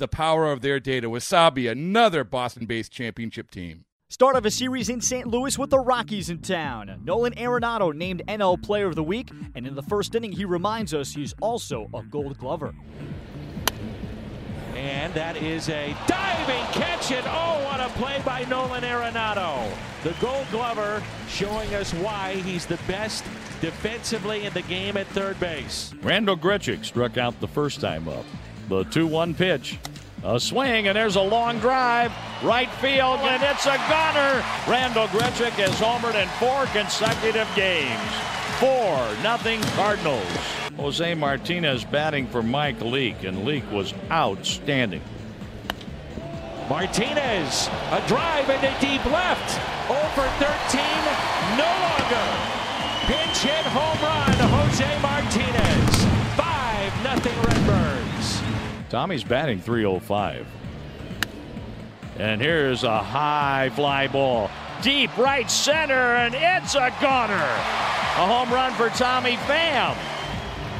the power of their data. Wasabi, another Boston based championship team. Start of a series in St. Louis with the Rockies in town. Nolan Arenado named NL Player of the Week, and in the first inning, he reminds us he's also a gold glover. And that is a diving catch, and oh, what a play by Nolan Arenado. The gold glover showing us why he's the best defensively in the game at third base. Randal Grichuk struck out the first time up. The 2 1 pitch. A swing, and there's a long drive. Right field, and it's a gunner. Randal Grichuk has homered in four consecutive games. 4 nothing Cardinals. Jose Martinez batting for Mike Leake, and Leake was outstanding. Martinez, a drive into deep left. Over 13, no longer. Pinch hit home run, Jose Martinez. 5 nothing Redbirds. Tommy's batting 305. And here's a high fly ball. Deep right center, and it's a gunner. A home run for Tommy Pham.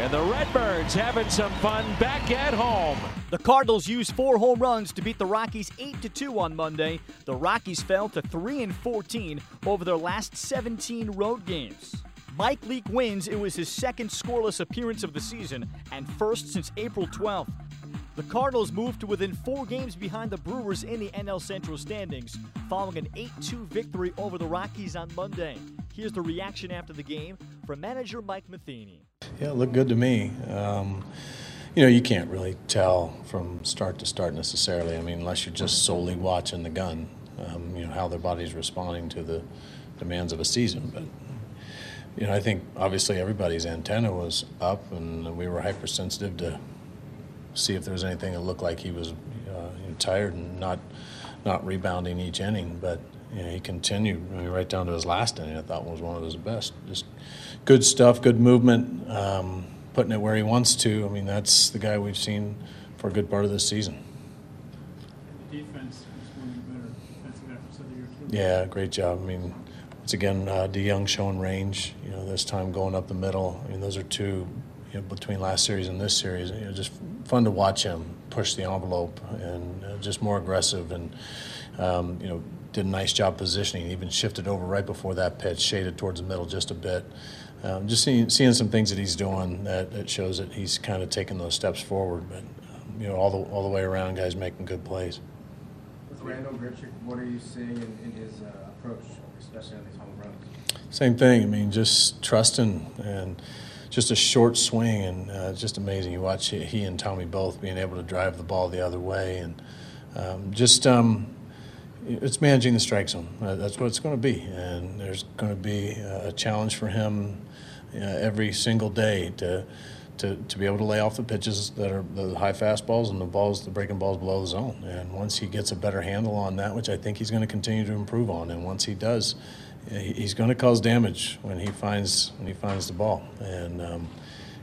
And the Redbirds having some fun back at home. The Cardinals used four home runs to beat the Rockies 8 2 on Monday. The Rockies fell to 3 and 14 over their last 17 road games. Mike Leake wins. It was his second scoreless appearance of the season and first since April 12th. The Cardinals moved to within four games behind the Brewers in the NL Central standings, following an 8 2 victory over the Rockies on Monday. Here's the reaction after the game from manager Mike Matheny. Yeah, it looked good to me. Um, you know, you can't really tell from start to start necessarily. I mean, unless you're just solely watching the gun, um, you know, how their body's responding to the demands of a season. But, you know, I think obviously everybody's antenna was up and we were hypersensitive to see if there was anything that looked like he was uh, tired and not not rebounding each inning. But you know, he continued I mean, right down to his last inning. I thought was one of his best. Just good stuff, good movement, um, putting it where he wants to. I mean, that's the guy we've seen for a good part of this season. The defense is one of the better defensive efforts of the year too. Yeah, great job. I mean, once again, uh, DeJong showing range. You know, this time going up the middle. I mean, those are two you know, between last series and this series. You know, just fun to watch him push the envelope and uh, just more aggressive and um, you know did a nice job positioning. Even shifted over right before that pitch, shaded towards the middle just a bit. Um, just seeing, seeing some things that he's doing that, that shows that he's kind of taking those steps forward. But um, you know all the all the way around, guys making good plays. With Randal Grichuk, what are you seeing in, in his uh, approach, especially on these home runs? Same thing. I mean, just trusting and just a short swing and uh, just amazing. You watch he and Tommy both being able to drive the ball the other way and um, just um, it's managing the strike zone. Uh, that's what it's going to be, and there's going to be a challenge for him uh, every single day to. To, to be able to lay off the pitches that are the high fastballs and the balls, the breaking balls below the zone. And once he gets a better handle on that, which I think he's going to continue to improve on, and once he does, he's going to cause damage when he finds when he finds the ball, and um,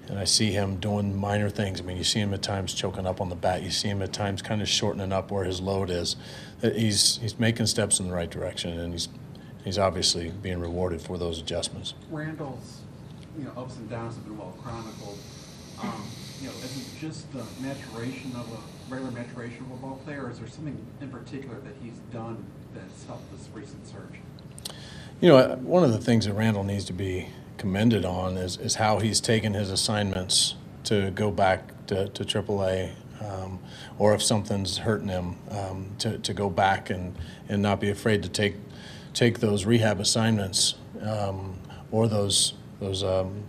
and I see him doing minor things. I mean, you see him at times choking up on the bat. You see him at times kind of shortening up where his load is. He's he's making steps in the right direction, and he's he's obviously being rewarded for those adjustments. Randal's you know ups and downs have been well chronicled. Um, you know, is it just the maturation of a regular maturation of a ball player, or is there something in particular that he's done that's helped this recent surge? You know, one of the things that Randal needs to be commended on is, is how he's taken his assignments to go back to, to AAA um, or if something's hurting him, um, to, to go back and, and not be afraid to take take those rehab assignments um, or those those um,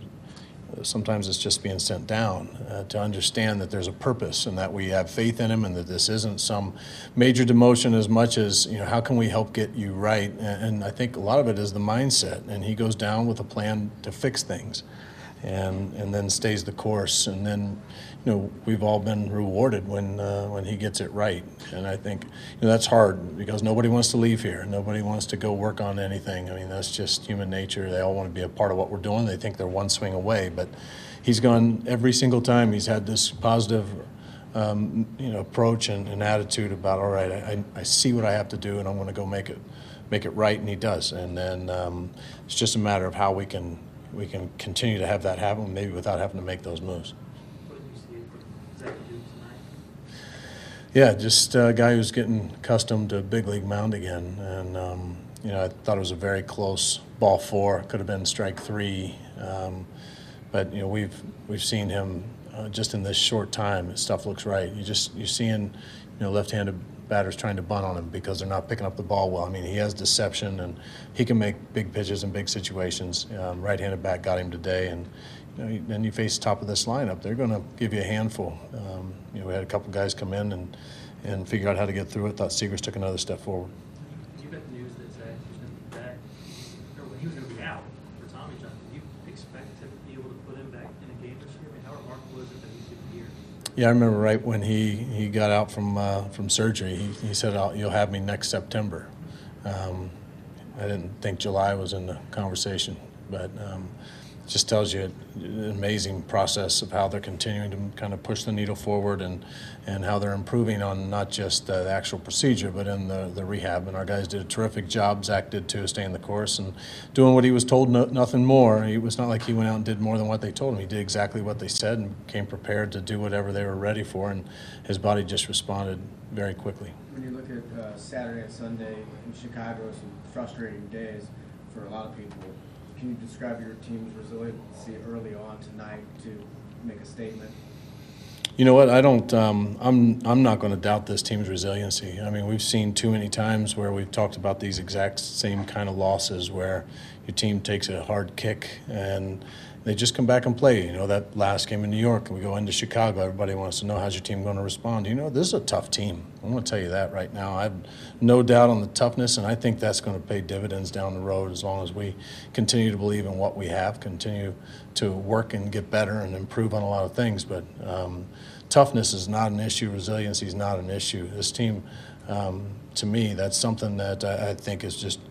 sometimes it's just being sent down uh, to understand that there's a purpose and that we have faith in him and that this isn't some major demotion as much as you know how can we help get you right? And, and I think a lot of it is the mindset and he goes down with a plan to fix things and and then stays the course. And then you know we've all been rewarded when uh, when he gets it right. And I think you know that's hard because nobody wants to leave here. Nobody wants to go work on anything. I mean that's just human nature. They all want to be a part of what we're doing. They think they're one swing away. But he's gone every single time he's had this positive um, you know approach and, and, attitude about all right I, I see what I have to do and I'm going to go make it make it right. And he does. And then um, it's just a matter of how we can we can continue to have that happen, maybe without having to make those moves. Yeah, just a guy who's getting accustomed to big league mound again, and um, you know I thought it was a very close ball four. Could have been strike three, um, but you know we've we've seen him uh, just in this short time. Stuff looks right. You just you're seeing you know left-handed batters trying to bunt on him because they're not picking up the ball well. I mean, he has deception and he can make big pitches in big situations. Um, right-handed bat got him today, and you know, then you face top of this lineup. They're going to give you a handful. Um, you know, we had a couple guys come in and and figure out how to get through it. Thought Seegers took another step forward. You got the news that Zach was going to be back, or when he was going to be out for Tommy John. Do you expect to be able to put him back in a game this year? I mean, how remarkable is it that he's here? Yeah, I remember right when he, he got out from uh, from surgery. He, he said, "You'll have me next September." Um, I didn't think July was in the conversation, but um, just tells you an amazing process of how they're continuing to kind of push the needle forward and, and how they're improving on not just the actual procedure but in the, the rehab. And our guys did a terrific job. Zach did too, staying the course and doing what he was told, no, nothing more. It was not like he went out and did more than what they told him. He did exactly what they said and came prepared to do whatever they were ready for, and his body just responded very quickly. When you look at uh, Saturday and Sunday in Chicago, some frustrating days for a lot of people can you describe your team's resiliency early on tonight to make a statement? You know what? I don't. Um, I'm. I'm not going to doubt this team's resiliency. I mean, we've seen too many times where we've talked about these exact same kind of losses, where your team takes a hard kick and they just come back and play. You know, that last game in New York, and we go into Chicago, everybody wants to know how's your team going to respond. You know, this is a tough team. I'm going to tell you that right now. I have no doubt on the toughness, and I think that's going to pay dividends down the road as long as we continue to believe in what we have, continue to work and get better and improve on a lot of things. But um, toughness is not an issue, resiliency is not an issue. This team, um, to me, that's something that I, I think is just –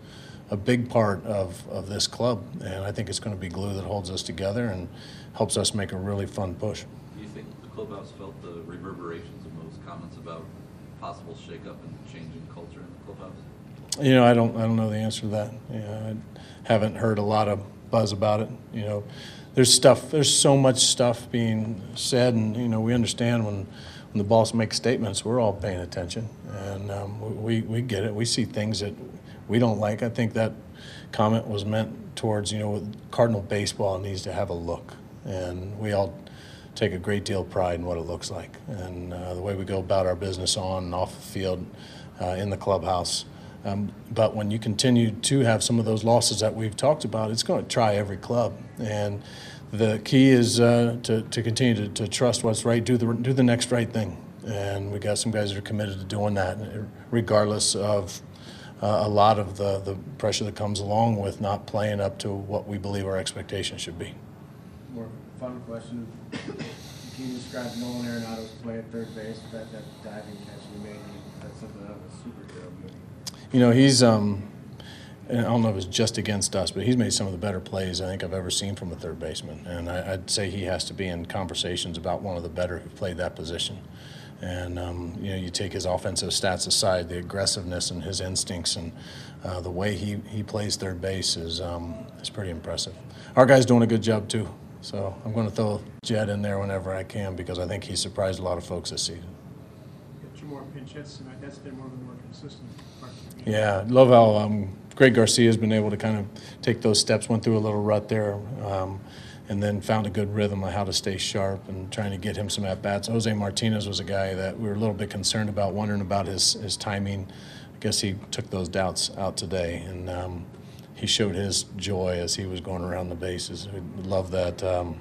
a big part of, of this club, and I think it's going to be glue that holds us together and helps us make a really fun push. Do you think the clubhouse felt the reverberations of those comments about possible shakeup and changing culture in the clubhouse? You know, I don't, I don't know the answer to that. You know, I haven't heard a lot of buzz about it. You know, there's stuff, there's so much stuff being said, and you know, we understand when when the boss makes statements, we're all paying attention, and um, we we get it. We see things that we don't like. I think that comment was meant towards, you know, Cardinal baseball needs to have a look. And we all take a great deal of pride in what it looks like and uh, the way we go about our business on and off the field, uh, in the clubhouse. Um, but when you continue to have some of those losses that we've talked about, it's going to try every club. And the key is uh, to, to continue to, to trust what's right, do the, do the next right thing. And we got some guys that are committed to doing that, regardless of a lot of the, the pressure that comes along with not playing up to what we believe our expectations should be. More fun question. Can you describe Nolan Arenado's play at third base? That, that diving catch he made, that's something that was superhero movie. You know, he's, um, I don't know if it's just against us, but he's made some of the better plays I think I've ever seen from a third baseman. And I, would say he has to be in conversations about one of the better who played that position. And um, you know, you take his offensive stats aside, the aggressiveness and his instincts and uh, the way he, he plays third base is um, is pretty impressive. Our guy's doing a good job too. So I'm going to throw Jedd in there whenever I can because I think he surprised a lot of folks this season. Get two more pinch hits tonight. That's been one of the more consistent parts. Yeah, love how um, Greg Garcia's been able to kind of take those steps. Went through a little rut there. Um, and then found a good rhythm on how to stay sharp and trying to get him some at bats. Jose Martinez was a guy that we were a little bit concerned about, wondering about his, his timing. I guess he took those doubts out today, and um, he showed his joy as he was going around the bases. We love that. Um,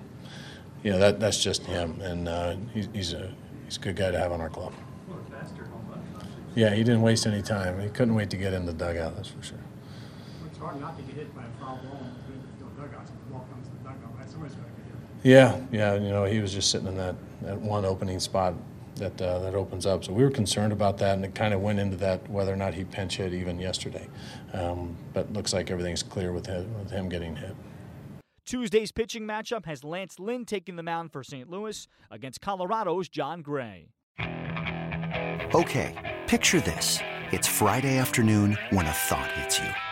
you know, that that's just him, and uh, he, he's a he's a good guy to have on our club. Yeah, he didn't waste any time. He couldn't wait to get in the dugout. That's for sure. It's hard not to get hit by a foul ball in the dugout. If the ball comes to the dugout, right? Somebody's going to get. Yeah, yeah. You know, he was just sitting in that, that one opening spot that uh, that opens up. So we were concerned about that, and it kind of went into that whether or not he pinch hit even yesterday. Um, but looks like everything's clear with him, with him getting hit. Tuesday's pitching matchup has Lance Lynn taking the mound for St. Louis against Colorado's Jon Gray. Okay, picture this. It's Friday afternoon when a thought hits you.